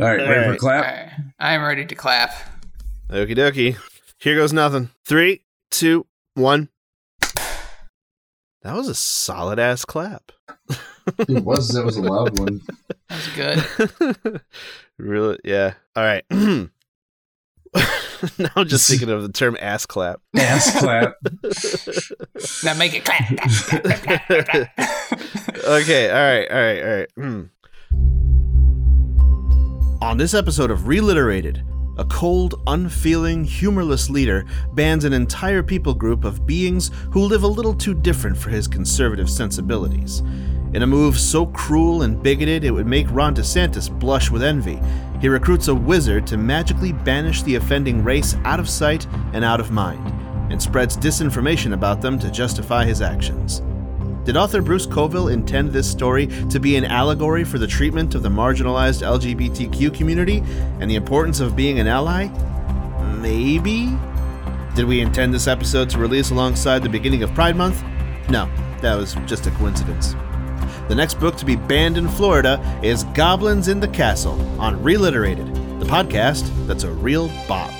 All right, All ready for right. clap? All right. I'm ready to clap. Okie dokie. Here goes nothing. Three, two, one. That was a solid ass clap. It was. That was a loud one. That was good. really? Yeah. All right. now I'm just thinking of the term ass clap. Ass clap. Now make it clap. clap, clap, clap, clap, clap, clap. okay, all right, all right, all right. Hmm. On this episode of Reliterated, a cold, unfeeling, humorless leader bans an entire people group of beings who live a little too different for his conservative sensibilities. In a move so cruel and bigoted it would make Ron DeSantis blush with envy, he recruits a wizard to magically banish the offending race out of sight and out of mind, and spreads disinformation about them to justify his actions. Did author Bruce Coville intend this story to be an allegory for the treatment of the marginalized LGBTQ community and the importance of being an ally? Maybe? Did we intend this episode to release alongside the beginning of Pride Month? No, that was just a coincidence. The next book to be banned in Florida is Goblins in the Castle on Reliterated, the podcast that's a real bop.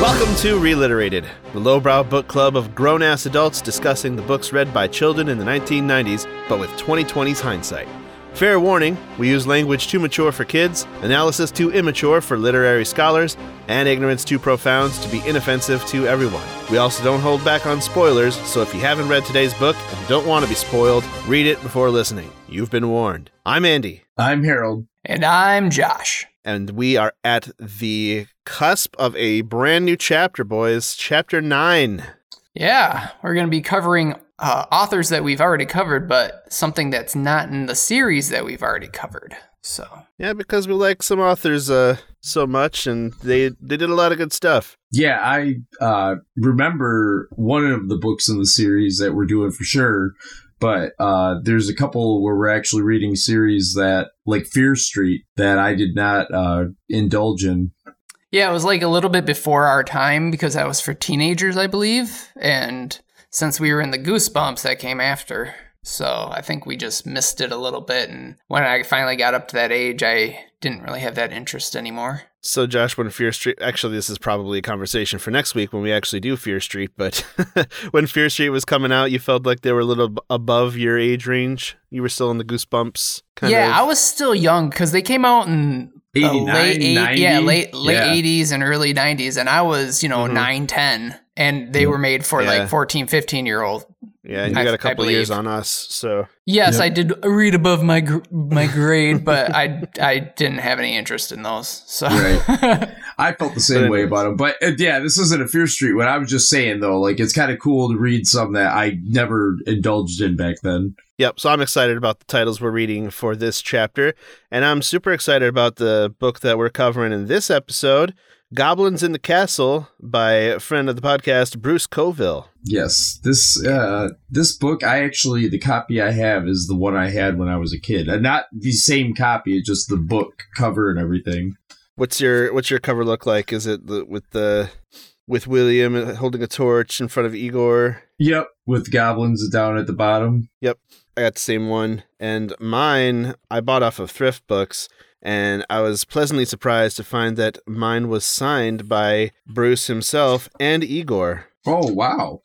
Welcome to Reliterated, the lowbrow book club of grown ass adults discussing the books read by children in the 1990s, but with 2020's hindsight. Fair warning, we use language too mature for kids, analysis too immature for literary scholars, and ignorance too profound to be inoffensive to everyone. We also don't hold back on spoilers, so if you haven't read today's book and don't want to be spoiled, read it before listening. You've been warned. I'm Andy I'm Harold. And I'm Josh. And we are at the cusp of a brand new chapter, boys. Chapter 9. Yeah, we're going to be covering uh, authors that we've already covered, but something that's not in the series that we've already covered. So, Yeah, because we like some authors uh, so much, and they they did a lot of good stuff. Yeah, I uh, remember one of the books in the series that we're doing for sure, but uh, there's a couple where we're actually reading series that, like Fear Street, that I did not uh, indulge in. yeah, it was like a little bit before our time because that was for teenagers, I believe. And since we were in the Goosebumps, that came after. So I think we just missed it a little bit. And when I finally got up to that age, I didn't really have that interest anymore. So, Josh, when Fear Street, actually, this is probably a conversation for next week when we actually do Fear Street. But when Fear Street was coming out, you felt like they were a little above your age range. You were still in the Goosebumps kind yeah, I was still young because they came out in the late eight, 90? yeah, late late Yeah. 80s and early 90s, and I was you know Mhm. nine, ten, and they were made for Yeah. like 14, 15 year old. Yeah, and you I- got a couple years on us. So, Yes, Yep. I did read above my gr- my grade, but I I didn't have any interest in those. So Right. I felt the same way about them. But uh, yeah, this isn't a Fear Street. What I was just saying though, like it's kind of cool to read some that I never indulged in back then. Yep, so I'm excited about the titles we're reading for this chapter, and I'm super excited about the book that we're covering in this episode, Goblins in the Castle by a friend of the podcast, Bruce Coville. Yes, this uh, this book, I actually the copy I have is the one I had when I was a kid, and not the same copy, just the book cover and everything. What's your what's your cover look like? Is it the, with the with William holding a torch in front of Igor? Yep, with goblins down at the bottom. Yep, I got the same one, and mine I bought off of Thrift Books, and I was pleasantly surprised to find that mine was signed by Bruce himself and Igor. Oh wow!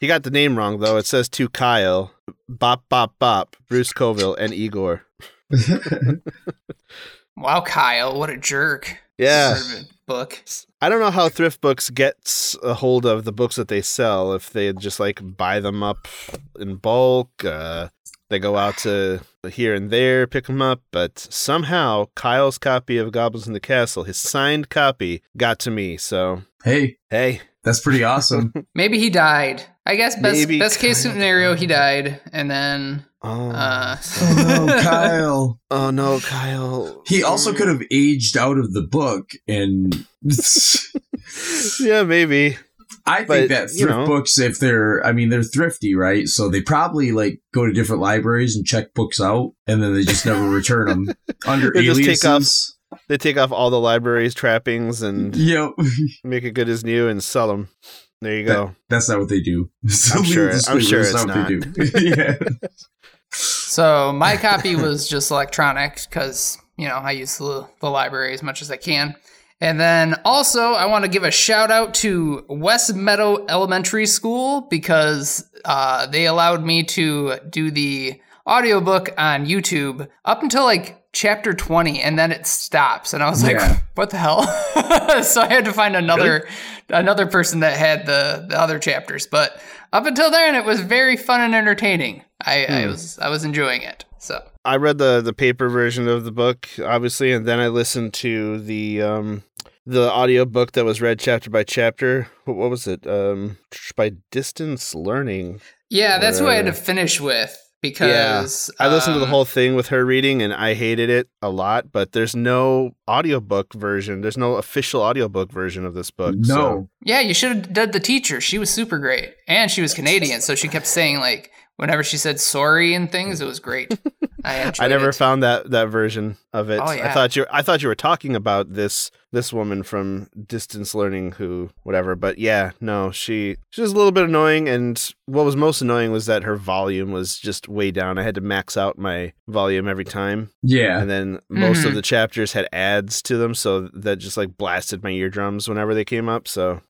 He got the name wrong though. It says to Kyle, Bop Bop Bop, Bruce Coville, and Igor. wow, Kyle, what a jerk! Yeah. Sort of a book. I don't know how Thrift Books gets a hold of the books that they sell. If they just like buy them up in bulk, uh, they go out to here and there pick them up. But somehow Kyle's copy of Goblins in the Castle, his signed copy, got to me. So hey, hey, that's pretty awesome. Maybe he died. I guess best Maybe best case Kyle scenario, he died, and then oh, uh, oh no, Kyle! oh no, Kyle. He also Mm. could have aged out of the book, and yeah, maybe. I think But, that you thrift know. books, if they're, I mean, they're thrifty, right? So they probably like go to different libraries and check books out, and then they just never return them under They just take aliases. they take off all the library's trappings and Yep. make it good as new and sell them. There you go. That's not what they do. So I'm sure- I'm sure that's it's what they do. yeah. So my copy was just electronic because you know I use the, the library as much as I can. And then also I want to give a shout out to West Meadow Elementary School because uh, they allowed me to do the audiobook on YouTube up until like chapter 20 and then it stops and I was like Yeah. what the hell so I had to find another another person that had the, the other chapters but up until then it was very fun and entertaining I, I Hmm. was I was enjoying it so I read the the paper version of the book, obviously, and then I listened to the um the audio book that was read chapter by chapter. What, what was it? Um, by distance learning. yeah that's who I had to Uh, finish with because yeah. I listened to the um, whole thing with her reading, and I hated it a lot. But there's no audiobook version. There's no official audiobook version of this book. so- No. yeah you should have done the teacher she was super great and she was Canadian so she kept saying like whenever she said sorry and things it was great I I never it. found that that version of it. Oh, I thought you I thought you were talking about this this woman from distance learning who whatever, but yeah, no, she she was a little bit annoying and what was most annoying was that her volume was just way down. I had to max out my volume every time. Yeah. And then most of Mhm. the chapters had ads to them so that just like blasted my eardrums whenever they came up. So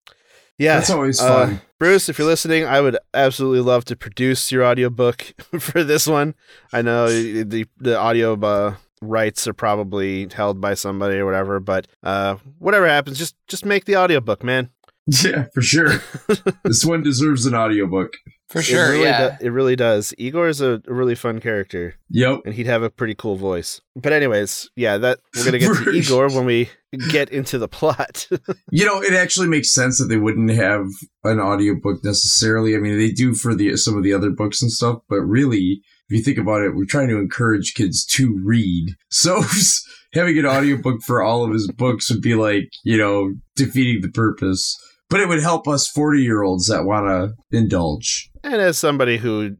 yeah. That's always Uh, fun. Bruce, if you're listening, I would absolutely love to produce your audiobook for this one. I know the the audio uh, rights are probably held by somebody or whatever, but uh, whatever happens, just just make the audiobook, man. yeah, for sure. this one deserves an audiobook. For sure it really yeah do- it really does. Igor is a, a really fun character, Yep. and he'd have a pretty cool voice. But anyways, yeah, that we're gonna get to Igor when we get into the plot. You know, it actually makes sense that they wouldn't have an audiobook necessarily. I mean, they do for the some of the other books and stuff, but really, if you think about it, we're trying to encourage kids to read. So having an audiobook for all of his books would be like, you know, defeating the purpose. But it would help us 40-year-olds that want to indulge. And as somebody who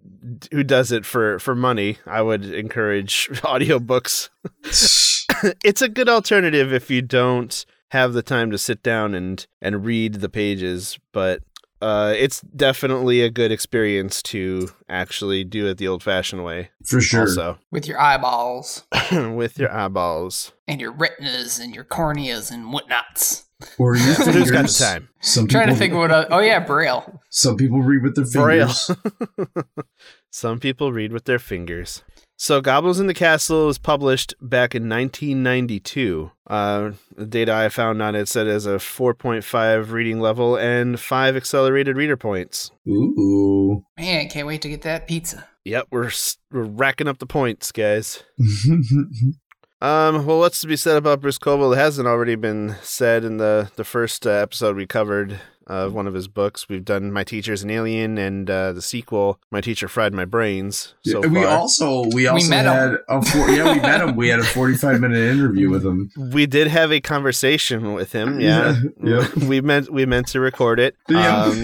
who does it for for money, I would encourage audiobooks. it's a good alternative if you don't have the time to sit down and and read the pages, but uh, it's definitely a good experience to actually do it the old-fashioned way. For sure. Also, with your eyeballs with your eyeballs. and your retinas and your corneas and whatnots Or your Who's got the time? Some I'm trying to people- think of what. I, oh yeah, Braille. Some people read with their Braille. fingers. Some people read with their fingers. So, Goblins in the Castle was published back in 1992. Uh, the data I found on it said as a 4.5 reading level and five accelerated reader points. Ooh. Man, can't wait to get that pizza. Yep, we're we're racking up the points, guys. Um, well, what's to be said about Bruce Coville? It hasn't already been said in the the first uh, episode we covered of one of his books. We've done My Teacher's an Alien and uh, the sequel, My Teacher Fried My Brains. So we far. also we also met had him. a four, yeah we met him. We had a forty five minute interview with him. We did have a conversation with him. Yeah, Yeah, we meant we meant to record it, um,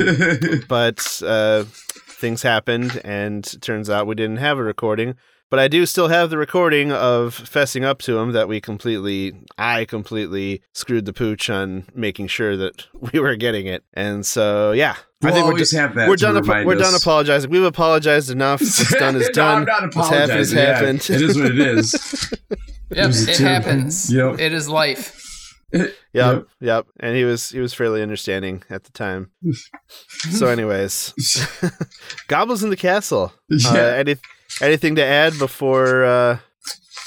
Yeah. but uh, things happened, and turns out we didn't have a recording. But I do still have the recording of fessing up to him that we completely, I completely screwed the pooch on making sure that we were getting it, and so yeah, we'll I think we're, always do- have that. we're to done. remind we're done apologizing. We've apologized enough. What's done is No, done. I'm not What's happened is. Yeah, happened. it is what it is. Yep, was a it happens. Yep. It is life. Yep, yep. And he was he was fairly understanding at the time. so, anyways, goblins in the castle. Uh, Yeah. any anything to add before uh,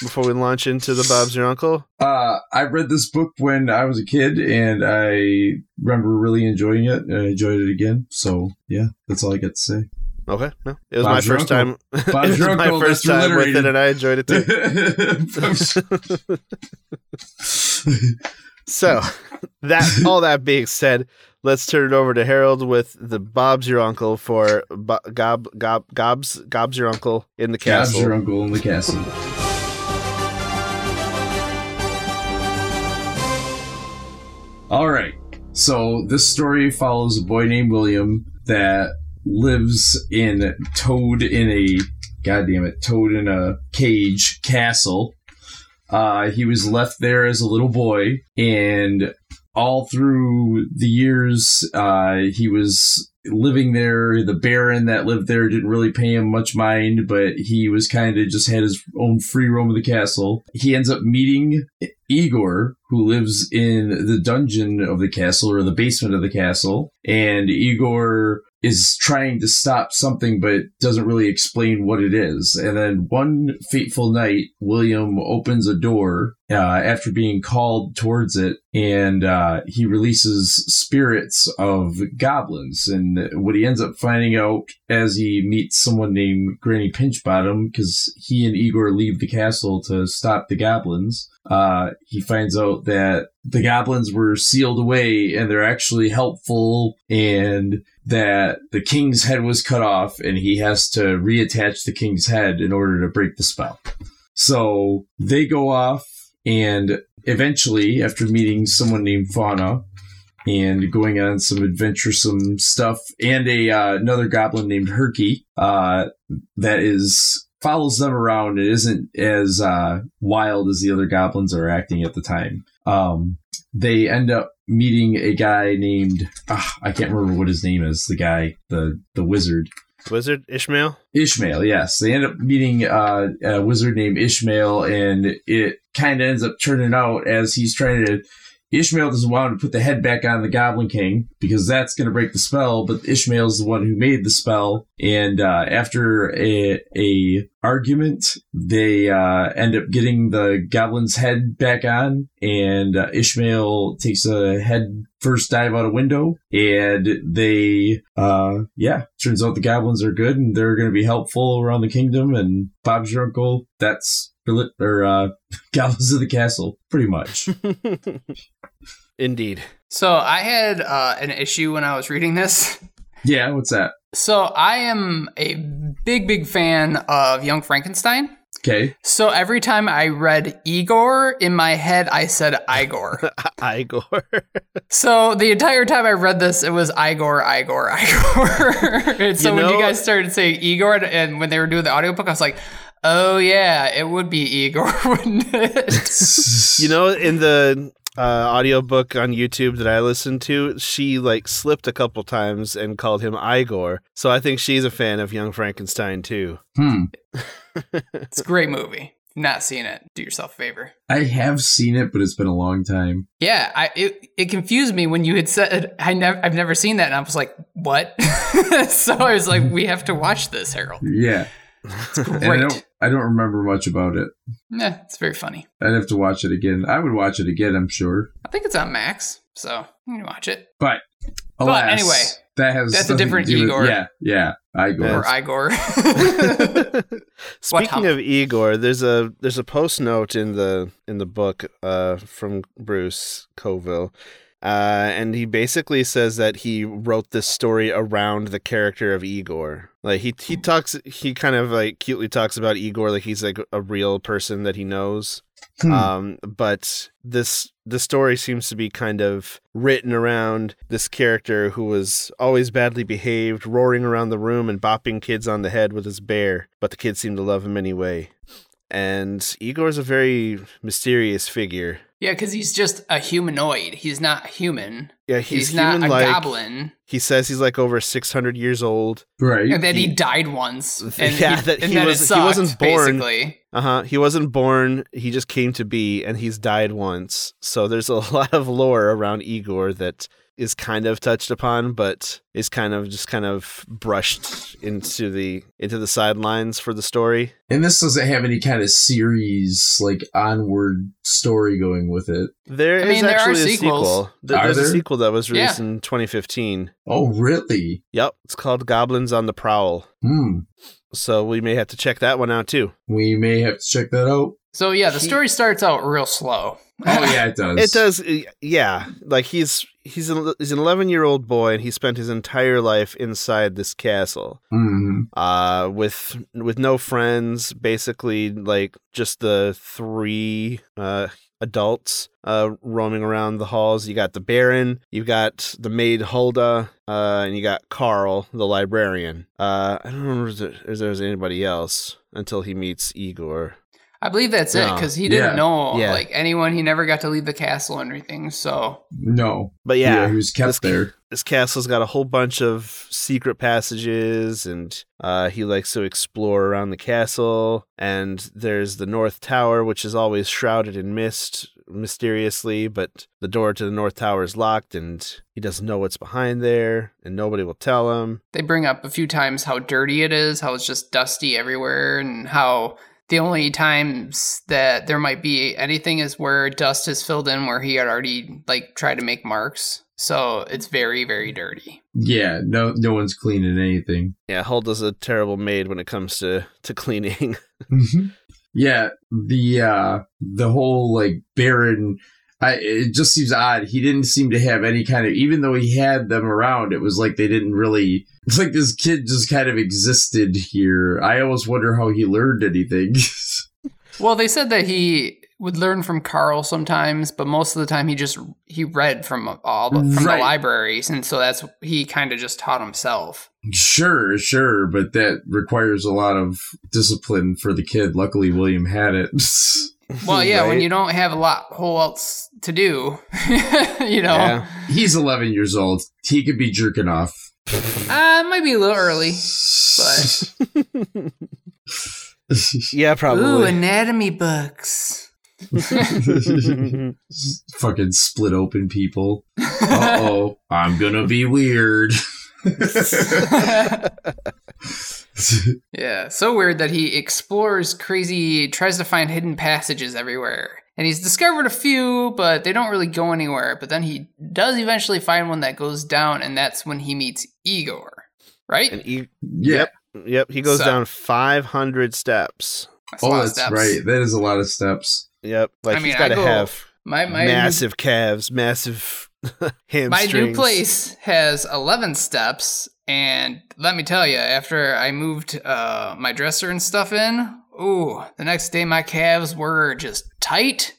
before we launch into the Bob's Your Uncle? Uh, I read this book when I was a kid, and I remember really enjoying it, and I enjoyed it again. So yeah, that's all I got to say. Okay, no, it was Bob's my first Uncle. time. Bob's it was my first time with it, and I enjoyed it too. So, hmm. that all that being said, let's turn it over to Harold with the Bob's Your Uncle for Bo- Gob Gob Gob's Gob's Your Uncle in the castle. your uncle in the castle. All right. So this story follows a boy named William that lives in Toad in a goddamn it Toad in a cage castle. Uh, he was left there as a little boy, and all through the years, uh, he was living there. The Baron that lived there didn't really pay him much mind, but he was kind of just had his own free roam of the castle. He ends up meeting Igor, who lives in the dungeon of the castle or the basement of the castle, and Igor is trying to stop something but doesn't really explain what it is. And then one fateful night, William opens a door uh, after being called towards it, and uh, he releases spirits of goblins. And what he ends up finding out as he meets someone named Granny Pinchbottom, because he and Igor leave the castle to stop the goblins, uh, he finds out that the goblins were sealed away and they're actually helpful and that the king's head was cut off and he has to reattach the king's head in order to break the spell. So they go off and eventually, after meeting someone named Fauna and going on some adventuresome stuff, and a uh, another goblin named Herky, uh, that is follows them around. It isn't as uh, wild as the other goblins are acting at the time. Um, they end up meeting a guy named ah, I can't remember what his name is. The guy, the the wizard. Wizard Ishmael? Ishmael, yes. They end up meeting uh, a wizard named Ishmael, and it kind of ends up turning out as he's trying to. Ishmael doesn't want to put the head back on the Goblin King because that's going to break the spell, but Ishmael's the one who made the spell. And uh, after a, a argument, they uh, end up getting the Goblin's head back on, and uh, Ishmael takes a head first dive out a window, and they, uh, yeah, turns out the goblins are good and they're going to be helpful around the kingdom. And Bob's your uncle. That's or uh, goblins of the castle, pretty much. Indeed. So I had uh, an issue when I was reading this. Yeah, what's that? So I am a big, big fan of Young Frankenstein. Okay. So every time I read Igor in my head, I said Igor. Igor. so the entire time I read this, it was Igor, Igor, Igor. and so You when you guys started saying Igor, and when they were doing the audiobook, I was like, oh yeah, it would be Igor, wouldn't it? You know, in the uh, audiobook on YouTube that I listened to, she like slipped a couple times and called him Igor. So I think she's a fan of Young Frankenstein too. Hmm. it's a great movie. Not seen it. Do yourself a favor. I have seen it, but it's been a long time. Yeah, I it, it confused me when you had said I never I've never seen that, and I was like, what? so I was like, we have to watch this, Harold. Yeah. It's And I great. don't, I don't remember much about it. Yeah, it's very funny. I'd have to watch it again. I would watch it again, I'm sure. I think it's on Max, so you can watch it. But, alas, anyway, that has that's a different do with- Igor. Yeah, yeah, Igor. Or Igor. Speaking of Igor, there's a there's a post note in the in the book uh, from Bruce Coville, uh, and he basically says that he wrote this story around the character of Igor. Like he he talks he kind of like cutely talks about Igor like he's like a real person that he knows. Hmm. Um, but this the story seems to be kind of written around this character who was always badly behaved, roaring around the room and bopping kids on the head with his bear, but the kids seem to love him anyway. And Igor's a very mysterious figure. yeah, because he's just a humanoid. He's not human. Yeah, He's, he's, not a like. goblin. He says he's like over six hundred years old. right. And that he, he- died once. And Yeah, he, that and he then it was- he wasn't born. Basically. Uh huh. He wasn't born. He just came to be, and he's died once. So there's a lot of lore around Igor that is kind of touched upon, but is kind of just kind of brushed into the into the sidelines for the story. And this doesn't have any kind of series, like onward story going with it. There I mean, there are actually a sequels. sequel. There- Are There's a sequel that was released Yeah. in 2015. Oh, really? Yep, it's called Goblins on the Prowl. Hmm. So we may have to check that one out too. We may have to check that out. So yeah, the story starts out real slow. Oh, yeah, it does. It does, yeah. Like he's he's an, he's an 11 year old boy, and he spent his entire life inside this castle, hmm uh, with with no friends. Basically, like just the three uh adults uh roaming around the halls. You got the Baron, you got the maid Hulda, uh, and you got Carl, the librarian. Uh, I don't remember if there- if there's anybody else until he meets Igor. I believe that's it because he didn't Yeah. know Yeah. like anyone. He never got to leave the castle and everything. So No. But yeah, he was kept this- there. this castle's got a whole bunch of secret passages and uh, he likes to explore around the castle and there's the north tower which is always shrouded in mist mysteriously but the door to the north tower is locked and he doesn't know what's behind there and nobody will tell him they bring up a few times how dirty it is, how it's just dusty everywhere, and how the only times that there might be anything is where dust is filled in where he had already like tried to make marks. So it's very, very dirty. Yeah, no no one's cleaning anything. yeah hulda's a terrible maid when it comes to to cleaning Mhm. Yeah, the uh the whole like Baron I it just seems odd. He didn't seem to have any kind of even though he had them around, it was like they didn't really it's like this kid just kind of existed here. I always wonder how he learned anything. Well, they said that he would learn from Carl sometimes, but most of the time he just he read from all the, from Right. the libraries, and so that's he kind of just taught himself. sure, sure, but that requires a lot of discipline for the kid. Luckily William had it. Well, yeah, when you don't have a lot whole else to do, you know, Yeah. He's 11 years old. He could be jerking off. uh, it might be a little early. But yeah probably. ooh, probably anatomy books. fucking split open people. Uh oh, I'm gonna be weird. Yeah, so weird that he explores crazy, tries to find hidden passages everywhere. And he's discovered a few, but they don't really go anywhere. But then he does eventually find one that goes down, and that's when he meets Igor, right? and he, yeah. Yep. Yep, he goes So- down 500 steps. That's Oh, that's steps. right. That is a lot of steps. Yep, like I mean, he's I got to go- have My, my, massive calves, massive my new place has 11 steps. And let me tell you, after I moved uh, my dresser and stuff in, ooh, the next day my calves were just tight.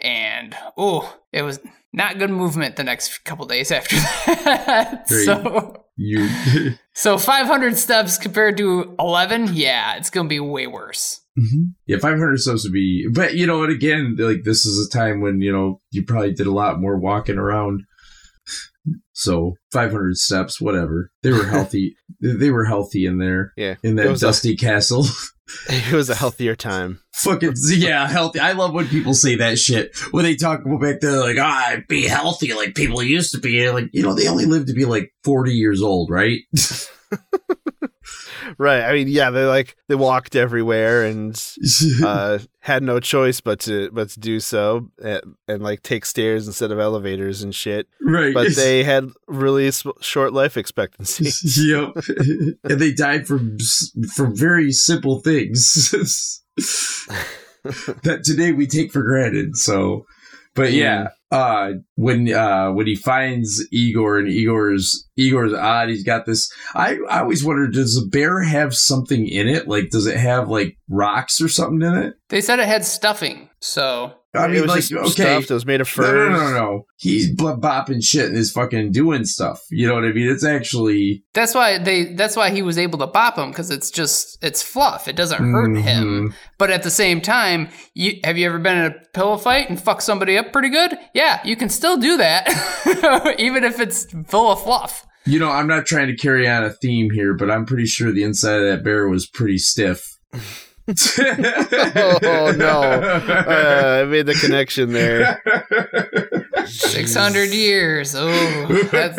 And, ooh, it was not good movement the next couple days after that. Great. so, You so 500 steps compared to 11, yeah, it's going to be way worse. Yeah, 500 subs would be but you know what again, like this is a time when, you know, you probably did a lot more walking around. So 500 steps, whatever. They were healthy. they were healthy in there Yeah, in that was a- dusty castle. it was a healthier time. Fucking yeah, healthy. I love when people say that shit when they talk about back there, like, ah, be healthy like people used to be. Like, you know, they only live to be like forty years old, right? Right. I mean, yeah, they like they walked everywhere and uh, had no choice but to but to do so and, and like take stairs instead of elevators and shit. right. But they had really short life expectancy. yep, and they died from from very simple things that today we take for granted. So, but yeah, uh, when uh, when he finds Igor and Igor's Igor's odd, he's got this. I I always wondered, does a bear have something in it? Like, does it have like rocks or something in it? They said it had stuffing, so I it mean, was like, just okay, stuff that was made of fur. no, no, no, no. He's b- bopping shit and is fucking doing stuff. You know what I mean? It's actually that's why they that's why he was able to bop him because it's just it's fluff. It doesn't hurt him. Mhm. But at the same time, you have you ever been in a pillow fight and fuck somebody up pretty good? Yeah, you can still do that, even if it's full of fluff. You know, I'm not trying to carry on a theme here, but I'm pretty sure the inside of that bear was pretty stiff. oh no! Uh, I made the connection there. Six hundred years. Oh, that's,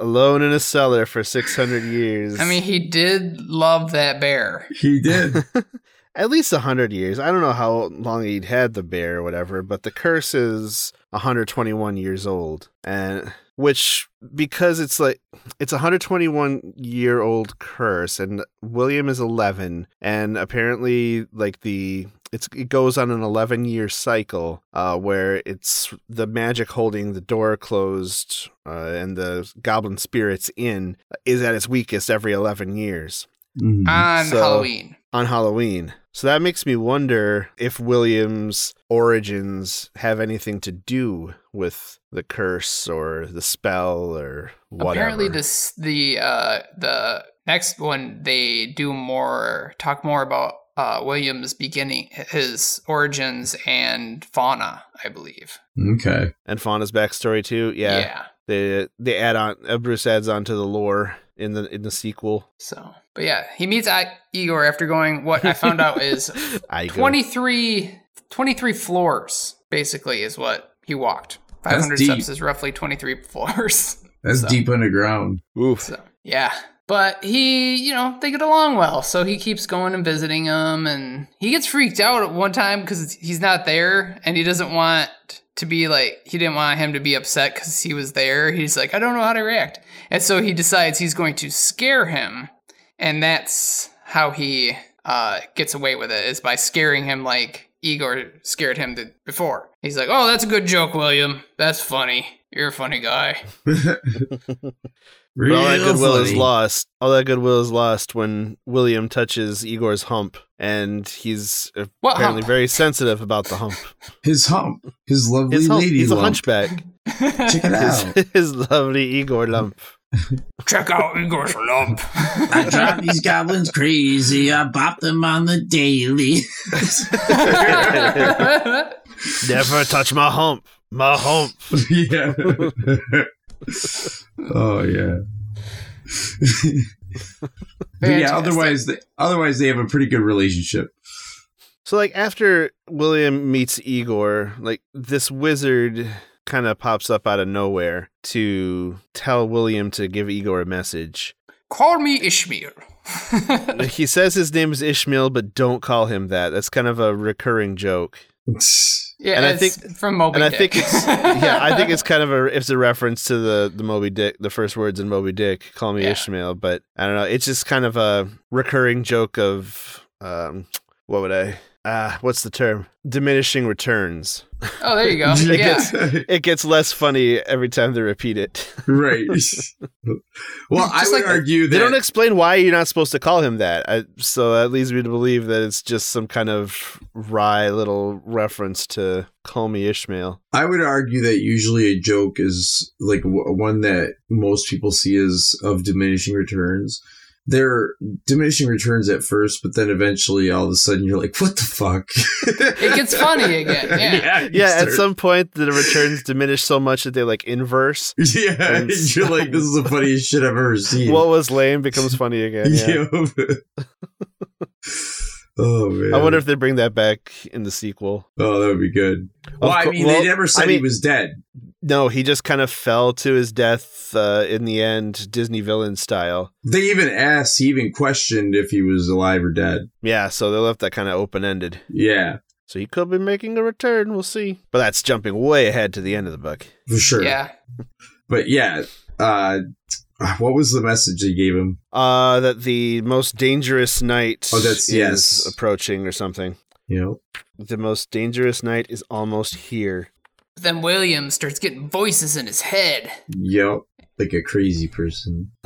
Alone in a cellar for six hundred years. I mean, he did love that bear. he did. at least a hundred years. I don't know how long he'd had the bear or whatever, but the curse is 121 years old, and which because it's like it's a 121 year old curse, and William is 11, and apparently like the it's it goes on an 11 year cycle uh, where it's the magic holding the door closed uh, and the goblin spirits in is at its weakest every 11 years Mhm. On So- Halloween. On Halloween. So that makes me wonder if William's origins have anything to do with the curse or the spell or whatever. Apparently, this the uh, the next one they do more talk more about uh, William's beginning, his origins and fauna, I believe. Okay. And Fauna's backstory too. Yeah. yeah. They they add on. Uh, Bruce adds on to the lore in the in the sequel. So, but yeah, he meets I- Igor after going. What I found out is I 23, 23 floors basically is what he walked. 500 steps is roughly 23 floors. That's So- deep underground. Oof. So, yeah. But he, you know, they get along well. So he keeps going and visiting him. And he gets freaked out at one time because he's not there. And he doesn't want to be like, he didn't want him to be upset because he was there. He's like, I don't know how to react. And so he decides he's going to scare him. And that's how he uh, gets away with it, is by scaring him like Igor scared him before. He's like, oh, that's a good joke, William. That's funny. You're a funny guy. But all that Real goodwill is lost. All that goodwill is lost when William touches Igor's hump, and he's What apparently hump? very sensitive about the hump. His hump. His lovely His hump lady he's a hunchback. Check it out. His, his lovely Igor lump. Check out Igor's lump. I drive these goblins crazy. I bop them on the daily. Never touch my hump. My hump. yeah. oh yeah. but yeah. Otherwise, they, otherwise they have a pretty good relationship. So like after William meets Igor, like this wizard kind of pops up out of nowhere to tell William to give Igor a message. Call me Ishmael. he says his name is Ishmael, but don't call him that. That's kind of a recurring joke. yeah, And I think- from Moby and I think it's yeah, I think it's kind of a it's a reference to the the Moby Dick, the first words in Moby Dick, "Call me Yeah. Ishmael." But I don't know, it's just kind of a recurring joke of um, what would I? Ah, what's the term? Diminishing returns. oh, there you go. It yeah. gets, it gets less funny every time they repeat it. right. well, I would like- argue that They don't explain why you're not supposed to call him that. I, so that leads me to believe that it's just some kind of wry little reference to "Call Me Ishmael." I would argue that usually a joke is like w- one that most people see as of diminishing returns. They're diminishing returns at first, but then eventually, all of a sudden, you're like, "What the fuck?" It gets funny again, yeah. you Yeah, at some point the returns diminish so much that they like inverse. Yeah, And and you're like, "This is the funniest shit I've ever seen." What was lame becomes funny again. Yeah. Yep. oh man! I wonder if they bring that back in the sequel. Oh, that would be good. Well, I mean, well, they never said I mean- he was dead. No, he just kind of fell to his death uh, in the end, Disney villain style. They even asked, he even questioned if he was alive or dead. Yeah, so they left that kind of open ended. Yeah, So he could be making a return. We'll see. But that's jumping way ahead to the end of the book. for sure. Yeah. But yeah, uh, what was the message they gave him? Uh, that the most dangerous night Oh, that's- is yes. approaching or something. You know, The most dangerous night is almost here. Then William starts getting voices in his head. yep, like a crazy person.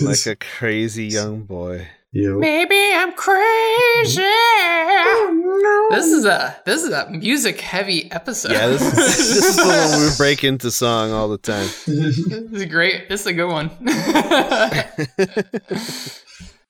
Like a crazy young boy. you know, Maybe I'm crazy. Oh, This is a this is a music heavy episode. Yeah, this, this is the one we break into song all the time. This is great. This is a good one.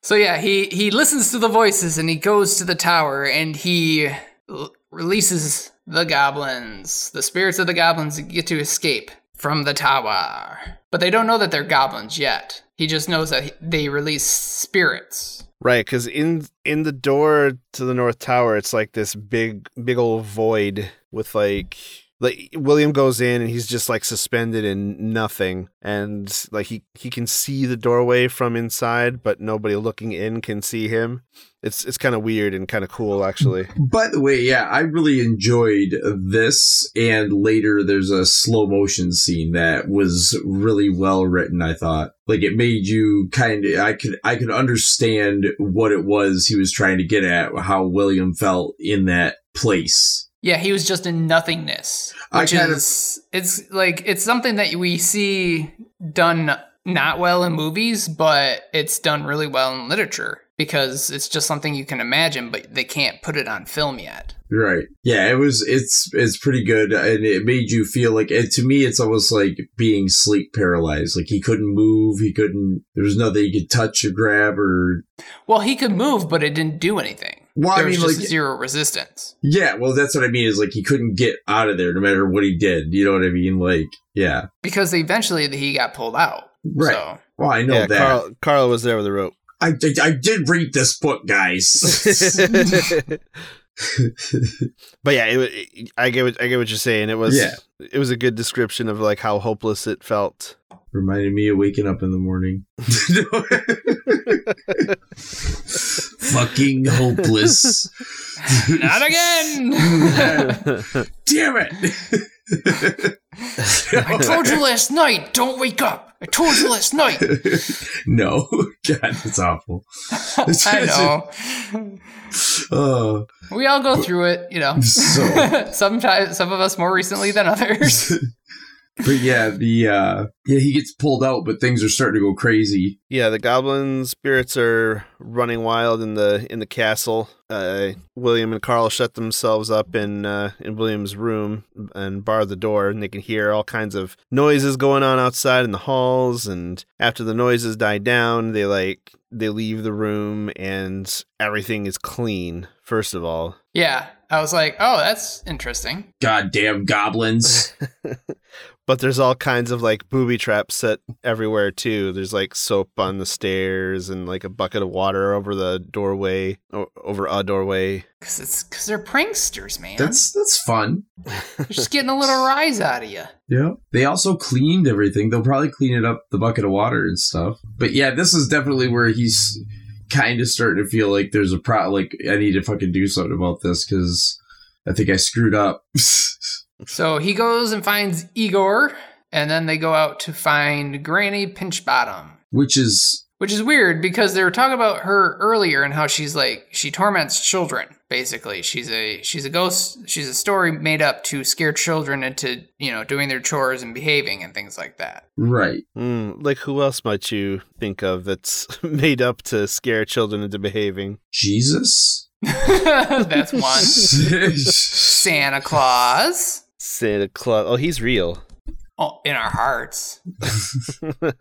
so yeah, he he listens to the voices and he goes to the tower and he l- releases the goblins. The spirits of the goblins get to escape from the tower, but they don't know that they're goblins yet. He just knows that they release spirits. Right, because in in the door to the north tower, it's like this big big old void with like like William goes in and he's just like suspended in nothing, and like he he can see the doorway from inside, but nobody looking in can see him. It's it's kind of weird and kind of cool actually. By the way, yeah, I really enjoyed this. And later, there's a slow motion scene that was really well written. I thought, like, it made you kind of, I could, I could understand what it was he was trying to get at, how William felt in that place. Yeah, he was just in nothingness, which kind of- is it's like it's something that we see done not well in movies, but it's done really well in literature because it's just something you can imagine, but they can't put it on film yet. Right. Yeah, it was it's it's pretty good and it made you feel like to me it's almost like being sleep paralyzed. Like he couldn't move, he couldn't there was nothing he could touch or grab or Well, he could move, but it didn't do anything. Well, there I was mean just like zero resistance. Yeah, well that's what I mean is like he couldn't get out of there no matter what he did. You know what I mean? Like, yeah. Because eventually he got pulled out. Right. So Well, I know yeah, that. Carl, Carl was there with the rope. I, I I did read this book, guys. but yeah, it, it, I get what I get what you're saying. It was Yeah. it was a good description of like how hopeless it felt. Reminded me of waking up in the morning. Fucking hopeless. not again. Damn it. I told you last night, don't wake up. I told you last night. no. God, that's awful. I know. Uh, We all go through it, you know. So- Sometimes some of us more recently than others. But yeah, the uh yeah, he gets pulled out, but things are starting to go crazy. Yeah, the goblin spirits are running wild in the in the castle. Uh, William and Carl shut themselves up in uh, in William's room and bar the door, and they can hear all kinds of noises going on outside in the halls. And after the noises die down, they like they leave the room, and everything is clean. First of all, yeah. I was like, oh, that's interesting. Goddamn goblins. but there's all kinds of like booby traps set everywhere too. There's like soap on the stairs and like a bucket of water over the doorway, o- over a doorway. Because it's because they're pranksters, man. That's that's fun. They're just getting a little rise out of you. Yeah. They also cleaned everything. They'll probably clean it up the bucket of water and stuff. But yeah, this is definitely where he's kind of starting to feel like there's a pro like I need to fucking do something about this because I think I screwed up. So he goes and finds Igor, and then they go out to find Granny Pinchbottom. Which is Which is weird because they were talking about her earlier and how she's like she torments children. Basically, she's a she's a ghost. She's a story made up to scare children into you know doing their chores and behaving and things like that. right. Mm, like who else might you think of that's made up to scare children into behaving? Jesus. That's one. Santa Claus. Santa Claus. Oh, he's real. Oh, in our hearts.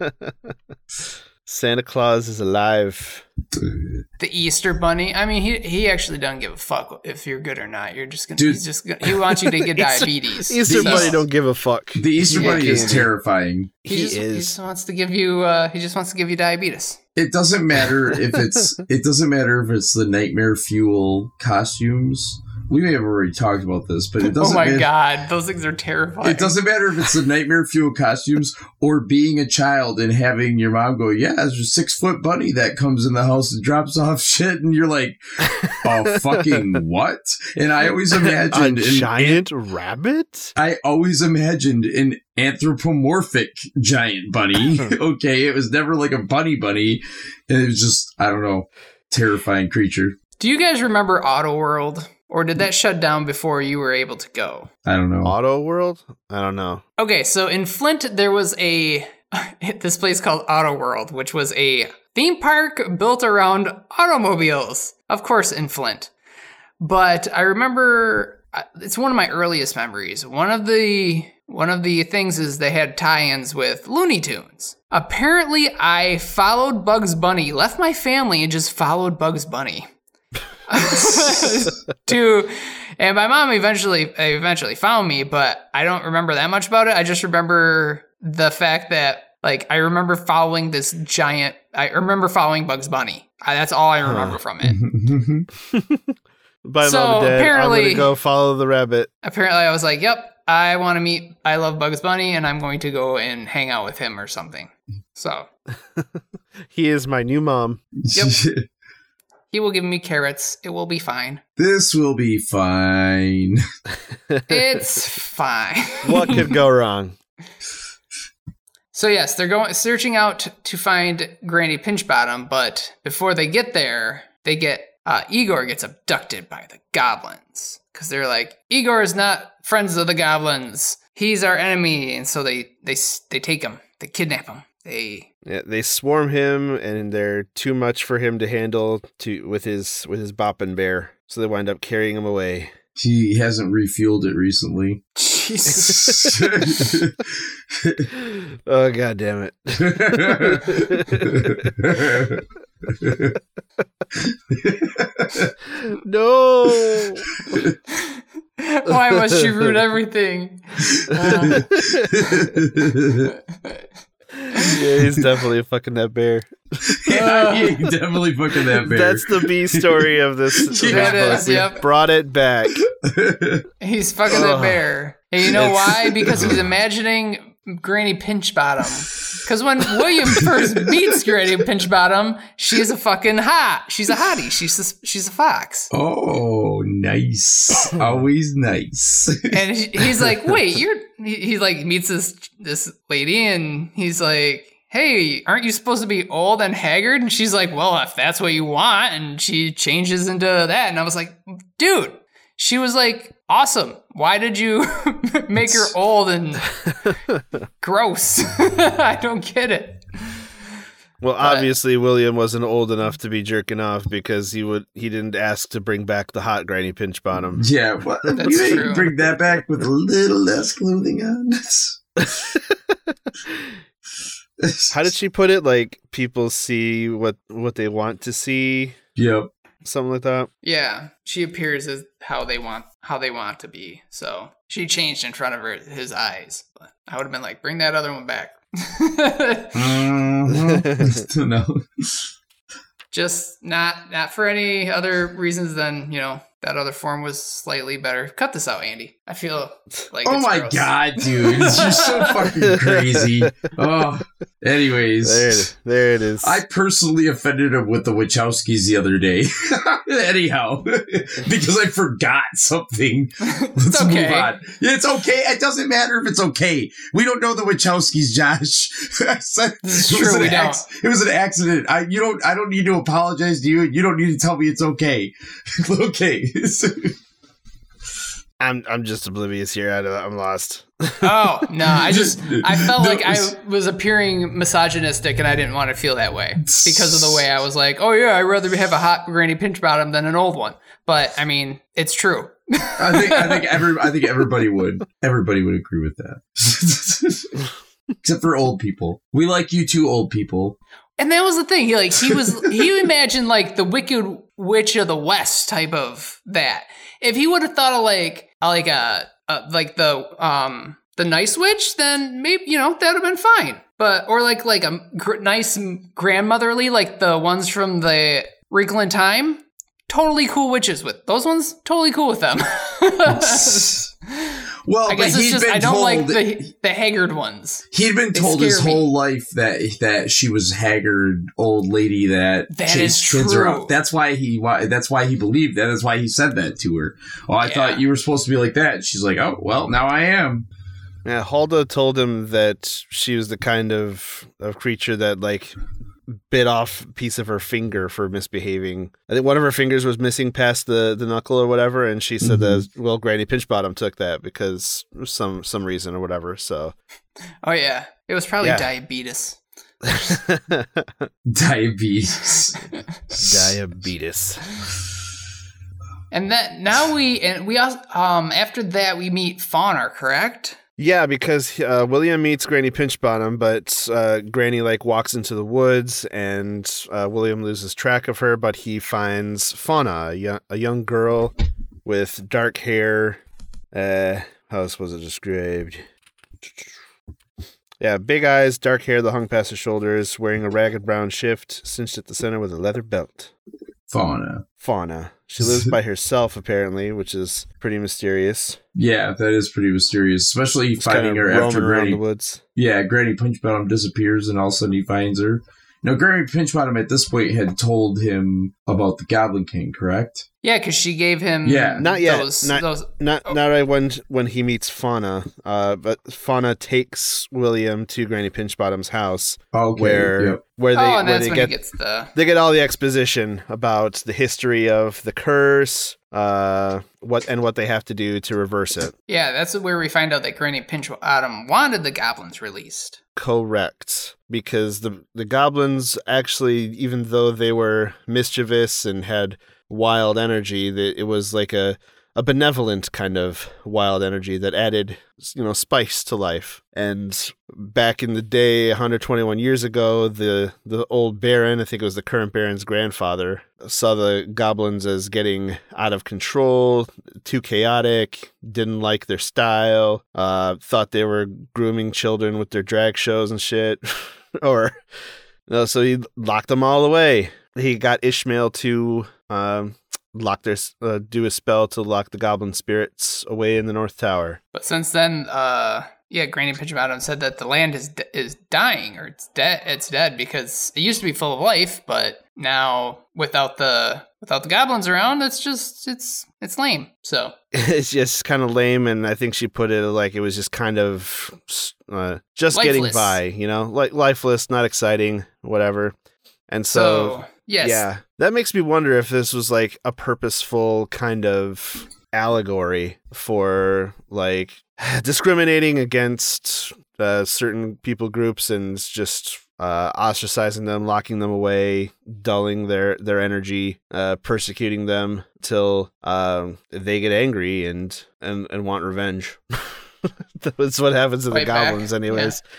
Santa Claus is alive. The Easter Bunny. I mean, he he actually doesn't give a fuck if you're good or not. You're just gonna. Dude. He's just gonna. He wants you to get Easter- diabetes. Easter So- Bunny don't give a fuck. the Easter Yeah, Bunny is candy. terrifying. He, He just, he just wants to give you. Uh, he just wants to give you diabetes. It doesn't matter if it's it doesn't matter if it's the nightmare fuel costumes. We may have already talked about this, but it Oh doesn't Oh my matter. god, those things are terrifying. It doesn't matter if it's the nightmare fuel costumes or being a child and having your mom go, "Yeah, there's a six foot bunny that comes in the house and drops off shit," and you're like, "Oh, fucking what?" And I always a imagined, an- giant rabbit? I always imagined an anthropomorphic giant bunny. okay, it was never like a bunny bunny, it was just I don't know, terrifying creature. Do you guys remember Auto World, or did that shut down before you were able to go? I don't know. Auto World? I don't know. Okay, so in Flint there was a this place called Auto World, which was a theme park built around automobiles. Of course, in Flint. But I remember uh, it's one of my earliest memories. One of the one of the things is they had tie-ins with Looney Tunes. Apparently, I followed Bugs Bunny, left my family, and just followed Bugs Bunny. to and my mom eventually eventually found me but i don't remember that much about it. I just remember the fact that like i remember following this giant i remember following bugs bunny. I, that's all i remember from it. Bye, So, mom and dad. I'm apparently- gonna go follow the rabbit. apparently i was like yep i want to meet i love bugs bunny and i'm going to go and hang out with him or something. So. He is my new mom. He will give me carrots it will be fine this will be fine. it's fine What could go wrong? So yes, they're going searching out to find Granny Pinchbottom, but before they get there, they get uh, Igor gets abducted by the goblins because they're like Igor is not friends of the goblins. He's our enemy, and so they they they take him, they kidnap him. They Yeah, they swarm him, and they're too much for him to handle to with his with his boppin' bear. So they wind up carrying him away. He hasn't refueled it recently. Jesus. oh god damn it! no. Why must you ruin everything? Uh, yeah, he's definitely fucking that bear. yeah, oh. he definitely fucking that bear. That's the B story of this. of this Yeah, book. We yep. Brought it back. he's fucking that bear. And you know It's- why? Because he's imagining Granny Pinchbottom. Because when William first meets Granny Pinchbottom, she's a fucking hot. She's a hottie. She's a, she's a fox. oh, nice. Always nice. And he's like, "Wait, you're." He, he like meets this this lady, and he's like, "Hey, aren't you supposed to be old and haggard?" And she's like, "Well, if that's what you want," and she changes into that, and I was like, "Dude." She was like, awesome. Why did you make her old and gross? I don't get it. Well, obviously William wasn't old enough to be jerking off because he would he didn't ask to bring back the hot Granny Pinch Bottom. yeah, well, That's you true. bring that back with a little less clothing on. How did she put it? Like people see what what they want to see, Yep. Something like that. Yeah, she appears as how they want how they want to be. So she changed in front of her his eyes. But I would have been like, bring that other one back. Mhm. no. Just not not for any other reasons than you know that other form was slightly better. Cut this out, Andy. I feel like Oh it's my gross. god, dude. You're so fucking crazy. Oh. Anyways. There it is. There it is. I personally offended him with the Wachowskis the other day. Anyhow, because I forgot something. Let's move okay. on. It's okay. It doesn't matter if it's okay. We don't know the Wachowskis, Josh. I said This is it was true, an we don't. acc- It was an accident. I you don't. I don't need to apologize to you. You don't need to tell me it's okay. okay. I'm I'm just oblivious here. I I'm lost. Oh no, I just I felt like I was appearing misogynistic, and I didn't want to feel that way because of the way I was like, oh yeah, I'd rather have a hot granny pinch bottom than an old one. But I mean, it's true. I think. I think every. I think everybody would. Everybody would agree with that. Except for old people. We like you two old people. And that was the thing. He like he was he imagined like the Wicked Witch of the West type of that. If he would have thought of like uh, like a, a like the um the nice witch, then maybe you know that would have been fine. But or like like a gr- nice grandmotherly, like the ones from the Wrinkle in Time. Totally cool witches with those ones. Totally cool with them. Well, I guess but it's he'd just been I don't told, like the the haggard ones. He'd been They told his me. whole life that that she was haggard old lady that, That chased kids around. That's why he why that's why he believed that. That's why he said that to her. Oh, I Yeah. thought you were supposed to be like that. She's like, oh well, now I am. Yeah, Halda told him that she was the kind of, of creature that like bit off piece of her finger for misbehaving. I think one of her fingers was missing past the, the knuckle or whatever, and she said that well, Granny Pinchbottom took that because some some reason or whatever. So Oh yeah, it was probably Yeah. diabetes. Diabetes. diabetes. And that now we and we also um after that we meet Fauna, correct? Yeah, because uh, William meets Granny Pinchbottom, but uh, Granny like walks into the woods, and uh, William loses track of her. But he finds Fauna, a young, girl with dark hair. Uh, how else was it described? Yeah, big eyes, dark hair that hung past her shoulders, wearing a ragged brown shift cinched at the center with a leather belt. Fauna. Fauna. She lives by herself, apparently, which is pretty mysterious. Yeah, that is pretty mysterious, especially Just finding her after Granny. the woods. Yeah, Granny Pinchbottom disappears, and all of a sudden he finds her. Now, Granny Pinchbottom at this point had told him about the Goblin King, correct? Yeah, because she gave him Yeah. Not yet. Those, Not- those Not Oh. not right when when he meets Fauna, uh, but Fauna takes William to Granny Pinchbottom's house, Okay. where yep. where they oh, and where they get gets the they get all the exposition about the history of the curse, uh, what and what they have to do to reverse it. yeah. That's where we find out that Granny Pinchbottom wanted the goblins released. Correct. because the the goblins actually, even though they were mischievous and had wild energy, that it was like a a benevolent kind of wild energy that added, you know, spice to life. And back in the day, 121 years ago, the the old Baron, I think it was the current Baron's grandfather, saw the goblins as getting out of control, too chaotic, didn't like their style, uh, thought they were grooming children with their drag shows and shit, or. No, so he locked them all away. He got Ishmael to um, lock their uh, do a spell to lock the goblin spirits away in the north tower. But since then, uh, yeah, Granny Pinchbottom said that the land is is dying or it's dead. It's dead because it used to be full of life, but now without the without the goblins around, it's just it's it's lame. So it's just kind of lame, and I think she put it like it was just kind of uh, just lifeless. getting by, you know, like lifeless, not exciting, whatever. And so, so yes. yeah, that makes me wonder if this was like a purposeful kind of allegory for like discriminating against uh, certain people groups and just uh, ostracizing them, locking them away, dulling their their energy, uh, persecuting them till um, they get angry and and and want revenge. That's what happens to the goblins, back. anyways. Yeah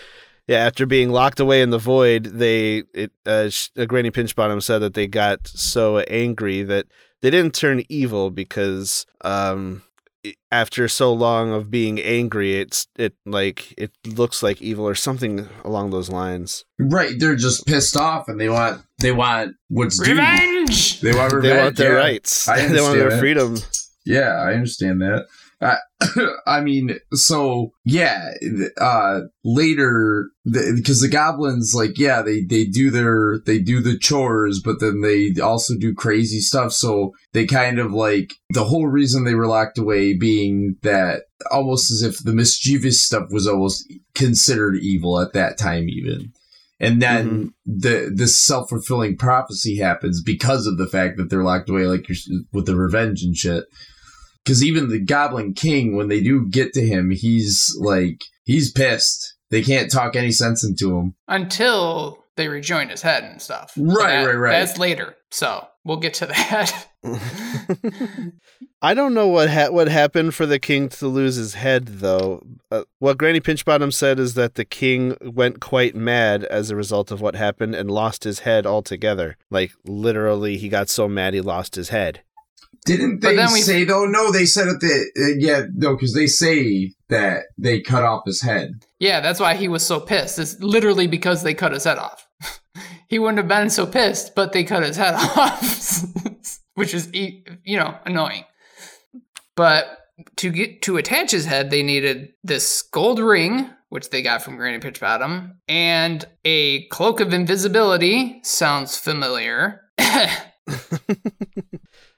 yeah, after being locked away in the void, they it uh, uh, Granny Pinchbottom said that they got so angry that they didn't turn evil because um after so long of being angry it's it like it looks like evil or something along those lines. Right they're just pissed off and they want they want what's revenge! Due. they want revenge they want their yeah. rights. They want their freedom. Yeah i understand that uh, I mean, so yeah, uh, later because the, the, goblins, like, yeah, they they do their they do the chores, but then they also do crazy stuff. So they kind of like the whole reason they were locked away being that almost as if the mischievous stuff was almost considered evil at that time, even. And then mm-hmm. the this self fulfilling prophecy happens because of the fact that they're locked away, like with the revenge and shit because even the Goblin King, when they do get to him, he's like he's pissed. They can't talk any sense into him until they rejoin his head and stuff. Right, that, right, right. That's later, so we'll get to that. I don't know what ha- what happened for the king to lose his head, though. Uh, what Granny Pinchbottom said is that the king went quite mad as a result of what happened and lost his head altogether. Like literally, he got so mad he lost his head. Didn't they say though? No, they said it. The uh, yeah, no, because they say that they cut off his head. Yeah, that's why he was so pissed. It's literally because they cut his head off. he wouldn't have been so pissed, but they cut his head off, which is you know annoying. But to get to attach his head, they needed this gold ring, which they got from Granny Pinchbottom, and a cloak of invisibility. Sounds familiar.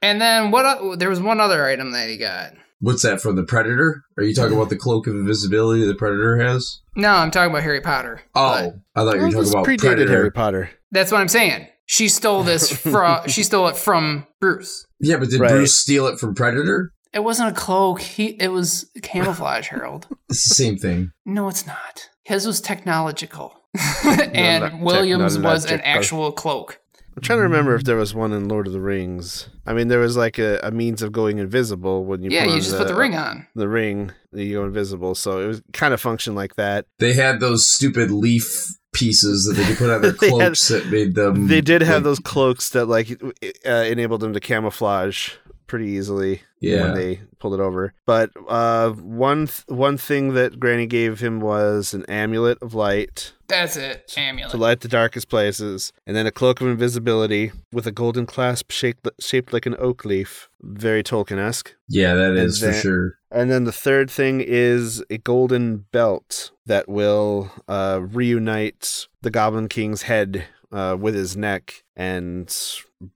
And then what? There was one other item that he got. What's that from the Predator? Are you talking about the cloak of invisibility the Predator has? No, I'm talking about Harry Potter. Oh, I thought you were talking about Predator. Harry Potter. That's what I'm saying. She stole this from. she stole it from Bruce. Yeah, but did right. Bruce steal it from Predator? It wasn't a cloak. He. It was camouflage, Harold. It's the same thing. No, it's not. His was technological, and no, Williams was an actual cloak. I'm trying to remember if there was one in Lord of the Rings. I mean, there was like a, a means of going invisible when you yeah, you just the, put the ring on the ring, you go invisible. So it was kind of functioned like that. They had those stupid leaf pieces that they could put on their cloaks had, that made them. They did have like, those cloaks that like uh, enabled them to camouflage pretty easily yeah. when they pulled it over. But uh, one th- one thing that Granny gave him was an amulet of light. That's it, amulet to light the darkest places, and then a cloak of invisibility with a golden clasp shaped shaped like an oak leaf, very Tolkien esque. Yeah, that is then, for sure. And then the third thing is a golden belt that will uh, reunite the Goblin King's head uh, with his neck and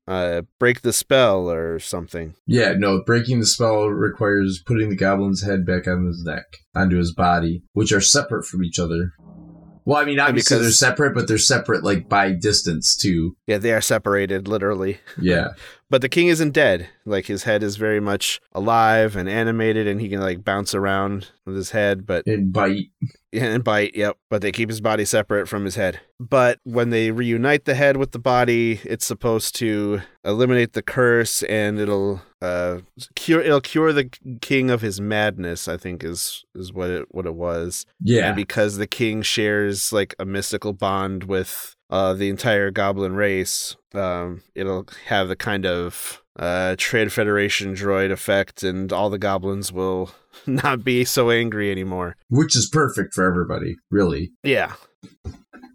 uh, break the spell or something. Yeah, no, breaking the spell requires putting the goblin's head back on his neck, onto his body, which are separate from each other. Well, I mean, obviously they're separate, but they're separate like by distance too. Yeah, they are separated literally. Yeah, but the king isn't dead. Like his head is very much alive and animated, and he can like bounce around with his head. But And bite. and bite, yep. But they keep his body separate from his head. But when they reunite the head with the body, it's supposed to eliminate the curse and it'll uh cure it'll cure the king of his madness, I think is is what it what it was. Yeah. And because the king shares like a mystical bond with uh the entire goblin race, um it'll have the kind of uh trade federation droid effect and all the goblins will not be so angry anymore. Which is perfect for everybody, really. Yeah.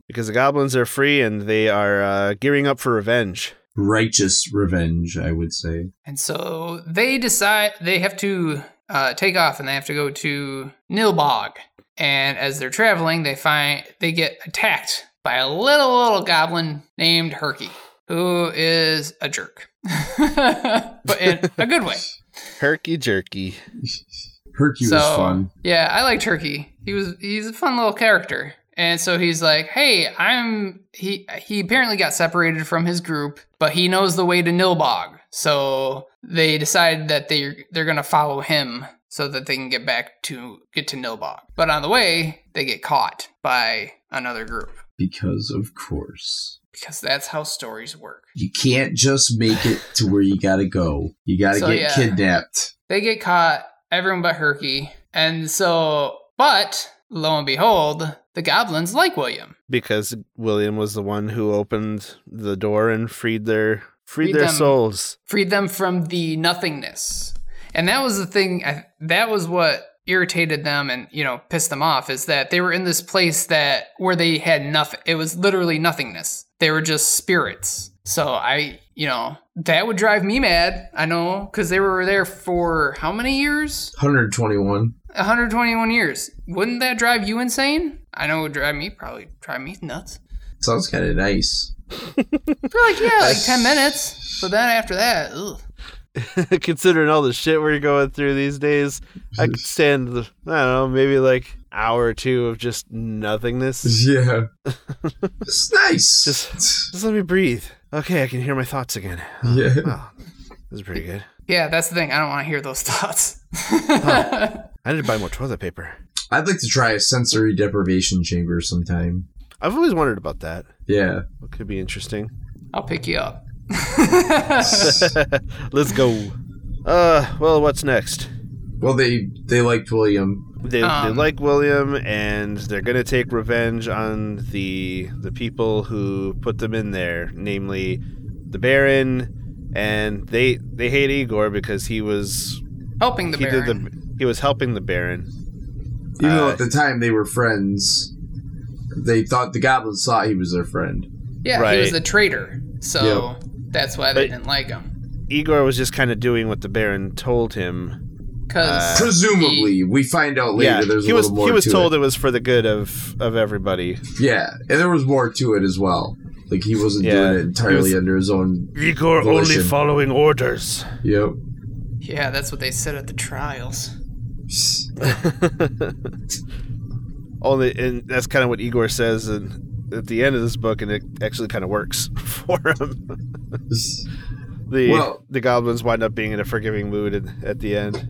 Because the goblins are free and they are uh, gearing up for revenge. Righteous revenge, I would say. And so they decide they have to uh, take off and they have to go to Nilbog. And as they're traveling, they find they get attacked by a little little goblin named Herky, who is a jerk, but in a good way. Herky jerky. Herky so was fun. yeah, I like Herky. He was he's a fun little character. And so he's like, "Hey, I'm he he apparently got separated from his group, but he knows the way to Nilbog." So they decide that they they're going to follow him so that they can get back to get to Nilbog. But on the way, they get caught by another group Because of course. because that's how stories work. You can't just make it to where you gotta go. You gotta So, get yeah. kidnapped. They get caught, everyone but Herky. And so, but lo and behold, the goblins like William. Because William was the one who opened the door and freed their freed, Freed their them. souls. freed them from the nothingness. And that was the thing, I- that was what irritated them and, you know, pissed them off is that they were in this place that where they had nothing. It was literally nothingness. They were just spirits. So I, you know, that would drive me mad. I know, because they were there for how many years? 121. 121 years. Wouldn't that drive you insane? I know it would drive me, probably drive me nuts. Sounds kind of nice. For like, yeah, like 10 minutes. But then after that, ugh. Considering all the shit we're going through these days, I could stand the I don't know, maybe like hour or two of just nothingness. Yeah. it's nice. Just- Just let me breathe. Okay, I can hear my thoughts again. Oh, yeah. Oh, this is pretty good. Yeah, that's the thing. I don't want to hear those thoughts. I need to buy more toilet paper. I'd like to try a sensory deprivation chamber sometime. I've always wondered about that. Yeah. It could be interesting? I'll pick you up. Let's go. Uh, well, what's next? Well, they they liked William. They, they Um, like William, and they're gonna take revenge on the the people who put them in there, namely the Baron, and they they hate Igor because he was Helping the he Baron. did the he was helping the Baron. Even though Uh, at the time they were friends, they thought the goblins thought he was their friend. yeah, he was the traitor. So that's why they But- didn't like him. Igor was just kind of doing what the Baron told him. Because Uh, Presumably, we find out later yeah, there's a he was little more he was to told it. it was for the good of of everybody. Yeah, and there was more to it as well. Like he wasn't Yeah, doing it entirely was- under his own. Igor Volition. following orders. Yep. yeah, that's what they said at the trials. Only, and that's kind of what Igor says in, at the end of this book, and it actually kind of works for him. the Well- the goblins wind up being in a forgiving mood at, at the end.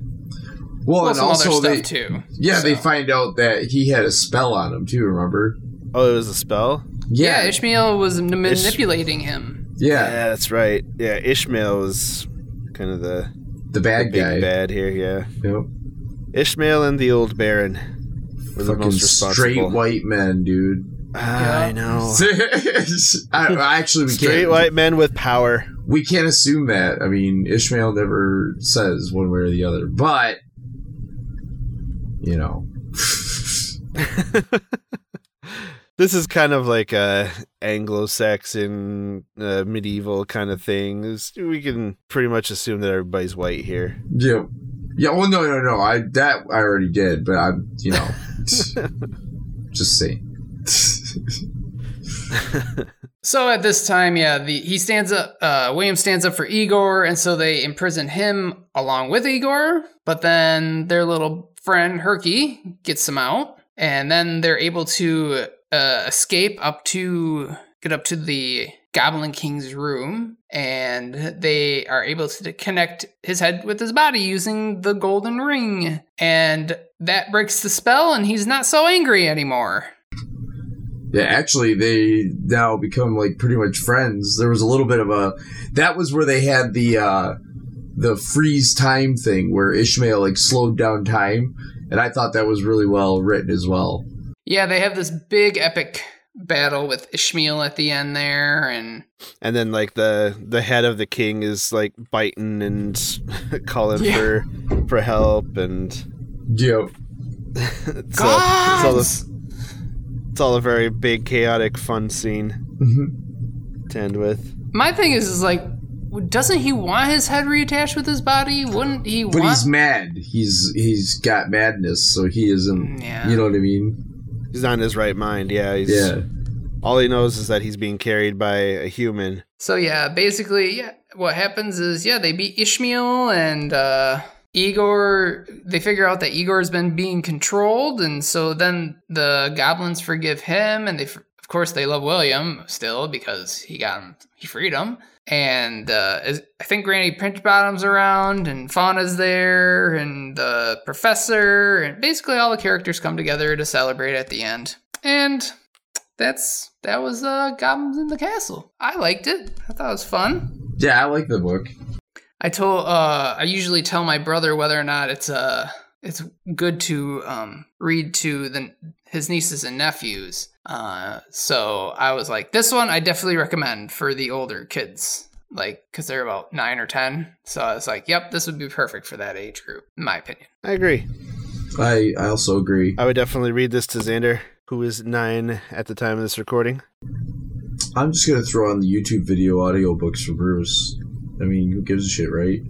Well, Well, and some also other they, stuff too. yeah, they find out that he had a spell on him too. Remember? Oh, it was a spell. Yeah, Ishmael was m- manipulating him. yeah, Yeah, that's right. Yeah, Ishmael was kind of the the bad big guy. bad here. Yeah, Yep. Ishmael and the old Baron were the most responsible. straight white men, dude. I Yeah. know. I, I actually we Straight can't white men with power. we can't assume that. I mean, Ishmael never says one way or the other, but you know, this is kind of like a Anglo-Saxon uh, medieval kind of thing. We can pretty much assume that everybody's white here. yeah, yeah. Well, no, no, no. I that I already did, but I'm, you know, just saying. So at this time, yeah, the he stands up. Uh, William stands up for Igor, and so they imprison him along with Igor. But then their little friend Herky gets him out, and then they're able to uh, escape up to get up to the Goblin King's room, and they are able to connect his head with his body using the golden ring. And that breaks the spell, and he's not so angry anymore. Yeah, actually, they now become like pretty much friends. There was a little bit of a that was where they had the uh the freeze time thing where Ishmael like slowed down time, and I thought that was really well written as well. Yeah, they have this big epic battle with Ishmael at the end there, and And then like the the head of the king is like biting and calling Yeah. for for help and Yep. it's, a, it's all gods. a, it's all a very big chaotic fun scene Mhm. to end with. My thing is, is like, doesn't he want his head reattached with his body? Wouldn't he But want? he's mad. He's he's got madness, so he isn't. Yeah. You know what I mean? He's not in his right mind. Yeah, he's Yeah. all he knows is that he's being carried by a human. So yeah, basically, yeah, what happens is, yeah, they beat Ishmael and uh, Igor. They figure out that Igor's been being controlled, and so then the goblins forgive him, and they, of course, they love William still because he got him, he freed him. And uh, I think Granny Pinchbottom's around, and Fauna's there, and the professor, and basically all the characters come together to celebrate at the end. And that's that was uh, Goblins in the Castle. I liked it. I thought it was fun. Yeah, I like the book. I told uh, I usually tell my brother whether or not it's uh it's good to um read to the his nieces and nephews. Uh, so I was like, this one I definitely recommend for the older kids, like because they're about nine or ten. So I was like, yep, this would be perfect for that age group, in my opinion. I agree. I I also agree. I would definitely read this to Xander, who is nine at the time of this recording. I'm just gonna throw on the YouTube video audiobooks for Bruce. I mean, who gives a shit, right?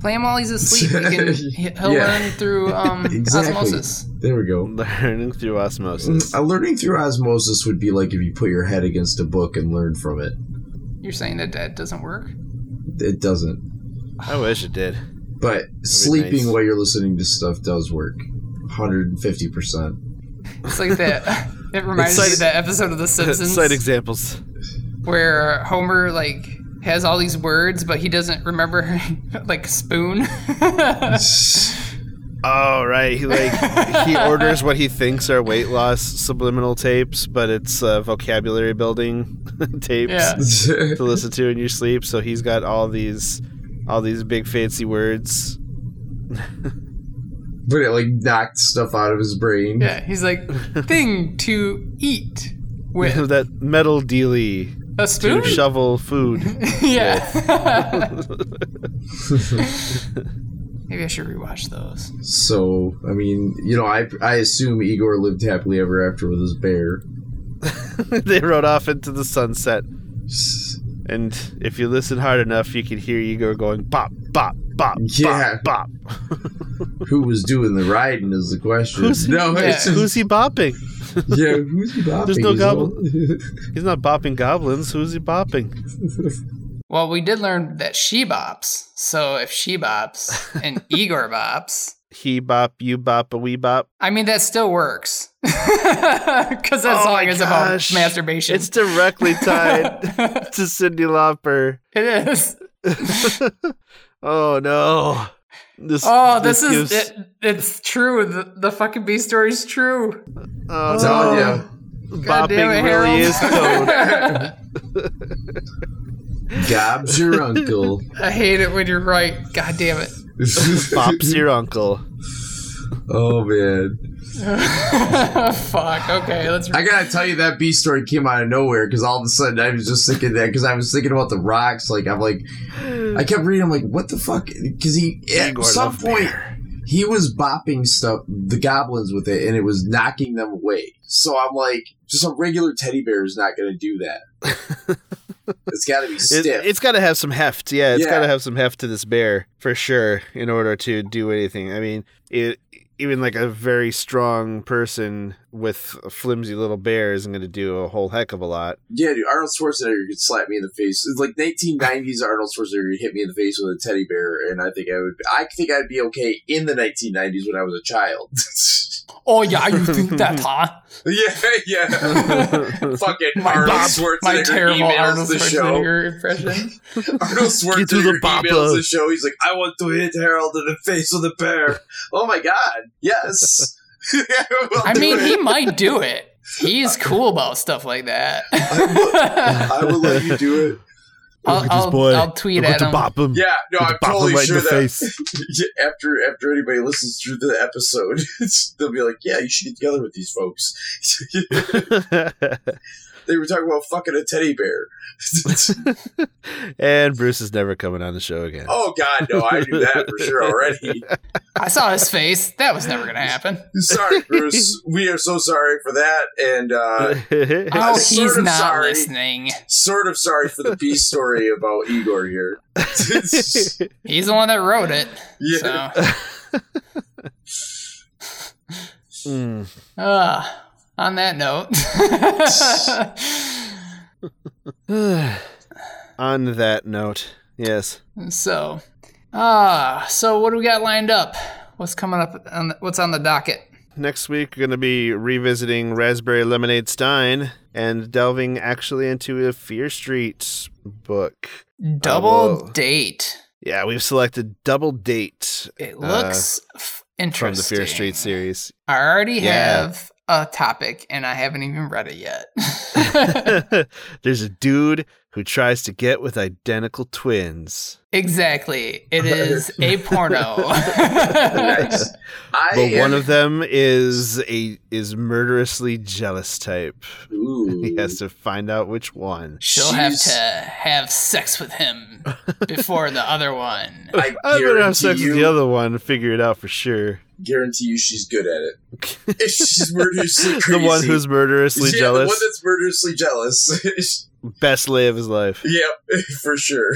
Play him while he's asleep. He can, he- he'll Yeah. learn through um, Exactly. osmosis. There we go. Learning through osmosis. Uh, learning through osmosis would be like if you put your head against a book and learn from it. You're saying that that doesn't work? It doesn't. I wish it did. But sleeping nice. while you're listening to stuff does work. 150%. It's like that. It reminds me like- of that episode of The Simpsons Cite examples. where Homer like has all these words, but he doesn't remember like spoon. Oh right, he like he orders what he thinks are weight loss subliminal tapes, but it's uh, vocabulary building tapes Yeah. to listen to in your sleep. So he's got all these, all these big fancy words. but it like knocked stuff out of his brain. yeah, he's like thing to eat with that metal dealy a to shovel food. yeah. Maybe I should rewatch those. So, I mean, you know, I I assume Igor lived happily ever after with his bear. they rode off into the sunset, and if you listen hard enough, you can hear Igor going bop bop bop Yeah. bop bop. Who was doing the riding is the question. Who's- no, yeah. it's just, Who's he bopping? yeah, who's he bopping? There's no He's all- He's not bopping goblins. Who's he bopping? Well, we did learn that she bops. So if she bops and Igor bops, He bop, you bop, a wee bop. I mean that still works because that Oh song my is gosh. about masturbation. It's directly tied to Cyndi Lauper. it is. Oh no! This Oh, this, is gives- it, it's true. The, the fucking B story is true. Oh, oh. I'm telling no. you. Damn Bopping it, really is code. Gob's your uncle. I hate it when you're right. God damn it. Bops your uncle. oh man, Fuck. Okay, let's. I gotta tell you that B story came out of nowhere because all of a sudden I was just thinking that because I was thinking about the rocks. Like I'm like, I kept reading. I'm like, what the fuck? Because he at Igor some point Bear. he was bopping stuff, the goblins with it, and it was knocking them away. So I'm like, just a regular teddy bear is not gonna do that. it's got to be It, stiff. it's got to have some heft. Yeah, it's Yeah. got to have some heft to this bear for sure in order to do anything. I mean, it, even like a very strong person with a flimsy little bear isn't going to do a whole heck of a lot. Yeah, dude, Arnold Schwarzenegger could slap me in the face. It's like 1990s Arnold Schwarzenegger hit me in the face with a teddy bear, and I think I would. I think I'd be okay in the 1990s when I was a child. Oh yeah, you think that, huh? yeah, yeah. Fucking My Arnold Bob- Schwarzenegger My terrible emails Arnold the show. Schwarzenegger impression. Arnold Get to the Schwarzenegger papa. emails the show. He's like, "I want to hit Harold in the face with a bear." oh my god, yes. We'll I mean, it. he might do it. He's cool about stuff like that. I will let you do it. I'll, I'll, I'll tweet at him. bop him. Yeah, no, I'm bop him totally right sure in the that face. After after anybody listens through the episode, they'll be like, "Yeah, you should get together with these folks." They were talking about fucking a teddy bear. and Bruce is never coming on the show again. oh God, no, I knew that for sure already. I saw his face. That was never gonna happen. Sorry, Bruce. We are so sorry for that, and uh, Oh, sort he's of not sorry. listening. sort of sorry for the peace story about Igor here. He's the one that wrote it. yeah, So, Mm. uh, on that note, on that note, yes. so, ah, so what do we got lined up? What's coming up? On the, what's on the docket? Next week, we're going to be revisiting Raspberry Lemonade Stein and delving actually into a Fear Street book. Double well- date. Yeah, we've selected Double Date It looks f- Uh, from the Fear Street series. I already Yeah. have a topic, and I haven't even read it yet. There's a dude who tries to get with identical twins. exactly. It is a porno. nice. I But one of them is a is murderously jealous type. Ooh. He has to find out which one. She'll have to have sex with him before the other one. I I'm gonna have sex guarantee with the other one and figure it out for sure. guarantee you she's good at it. If she's murderously the one who's murderously yeah, jealous. The one that's murderously jealous. Best lay of his life. yep, for sure.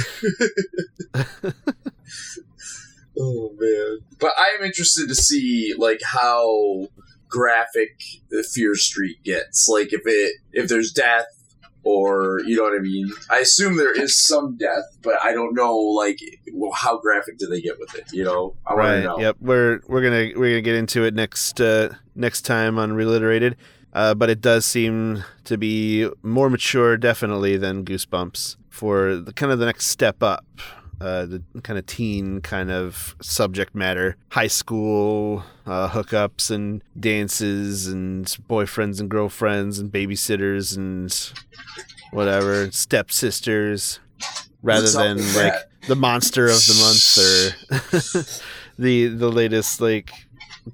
oh man. But I am interested to see like how graphic the Fear Street gets. Like if it if there's death or you know what I mean. I assume there is some death, but I don't know like well, how graphic do they get with it, you know? I want to Right. know. Yep. We're we're gonna we're gonna get into it next uh, next time on Reliterated. Uh, but it does seem to be more mature, definitely, than Goosebumps for the kind of the next step up. Uh, the kind of teen kind of subject matter, high school uh, hookups and dances and boyfriends and girlfriends and babysitters and whatever stepsisters, rather What's than like that? the monster of the month or the the latest like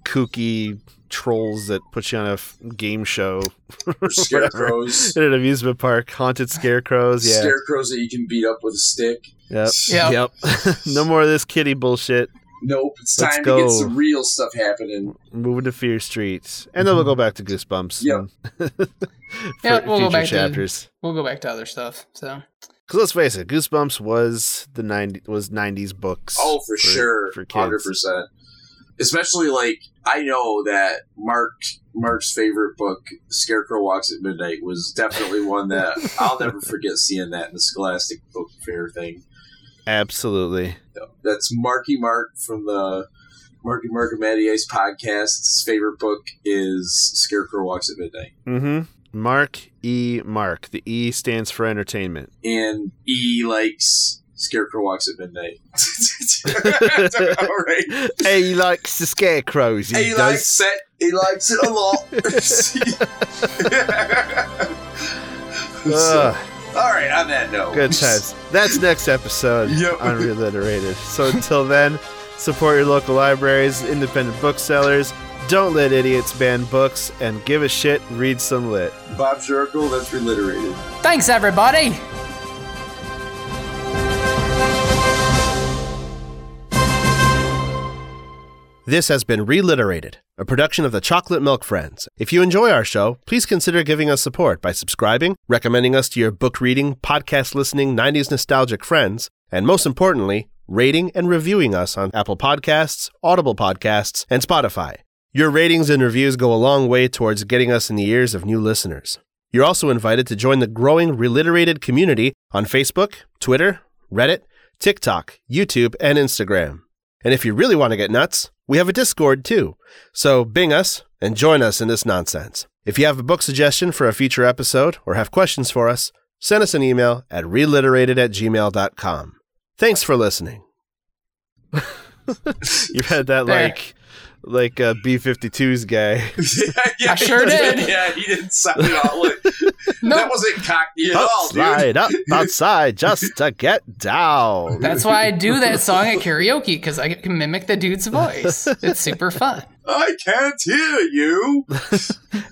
kooky trolls that put you on a f- game show Or scarecrows. at an amusement park haunted scarecrows yeah Scarecrows that you can beat up with a stick. yep Yep. yep no more of this kitty bullshit Nope, it's Let's time go. to get some real stuff happening. moving to fear street and then we'll go back to goosebumps Yep. Yeah, we'll go future back to- We'll go back to other stuff. So because let's face it goosebumps was the 90 was 90s books Oh, for, sure, for kids hundred percent. Especially like I know that Mark Mark's favorite book, Scarecrow Walks at Midnight, was definitely one that I'll never forget seeing that in the Scholastic Book Fair thing. absolutely That's Marky Mark from the Marky Mark and Matty Ice podcast. His favorite book is Scarecrow Walks at Midnight. mm-hmm mark e mark the e stands for entertainment And he likes Scarecrow Walks at Midnight. All right. hey, he likes the scarecrows. He, He does. likes it. He likes it a lot. So, ah. all right. On that note, good times. That's next episode Yep. on Reliterated. So until then, support your local libraries, independent booksellers. Don't let idiots ban books, and give a shit. Read some lit. Bob Jurkel, that's reliterated. thanks, everybody. This has been Reliterated, a production of the Chocolate Milk Friends. If you enjoy our show, please consider giving us support by subscribing, recommending us to your book reading, podcast listening, 90s nostalgic friends, and most importantly, rating and reviewing us on Apple Podcasts, Audible Podcasts, and Spotify. Your ratings and reviews go a long way towards getting us in the ears of new listeners. You're also invited to join the growing Reliterated community on Facebook, Twitter, Reddit, TikTok, YouTube, and Instagram. And if you really want to get nuts, we have a Discord too. So bing us and join us in this nonsense. If you have a book suggestion for a future episode or have questions for us, send us an email at reliterated at gmail.com. Thanks for listening. You've had that There. like like uh, B52's guy. yeah, yeah, I sure he did. Yeah, he didn't sound at all. Like, No. That wasn't cockney at all, dude. Outside, up outside, just to get down. That's why I do that song at karaoke because I can mimic the dude's voice. It's super fun. I can't hear you.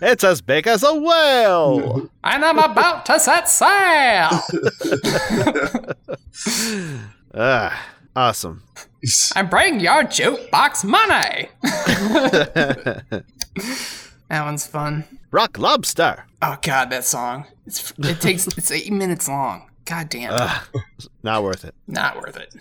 It's as big as a whale. And I'm about to set sail. Ah, awesome. I'm bringing your jukebox money. that one's fun. Rock lobster. Oh god, that song. It's it takes it's eight minutes long. God damn, Not worth it. not worth it.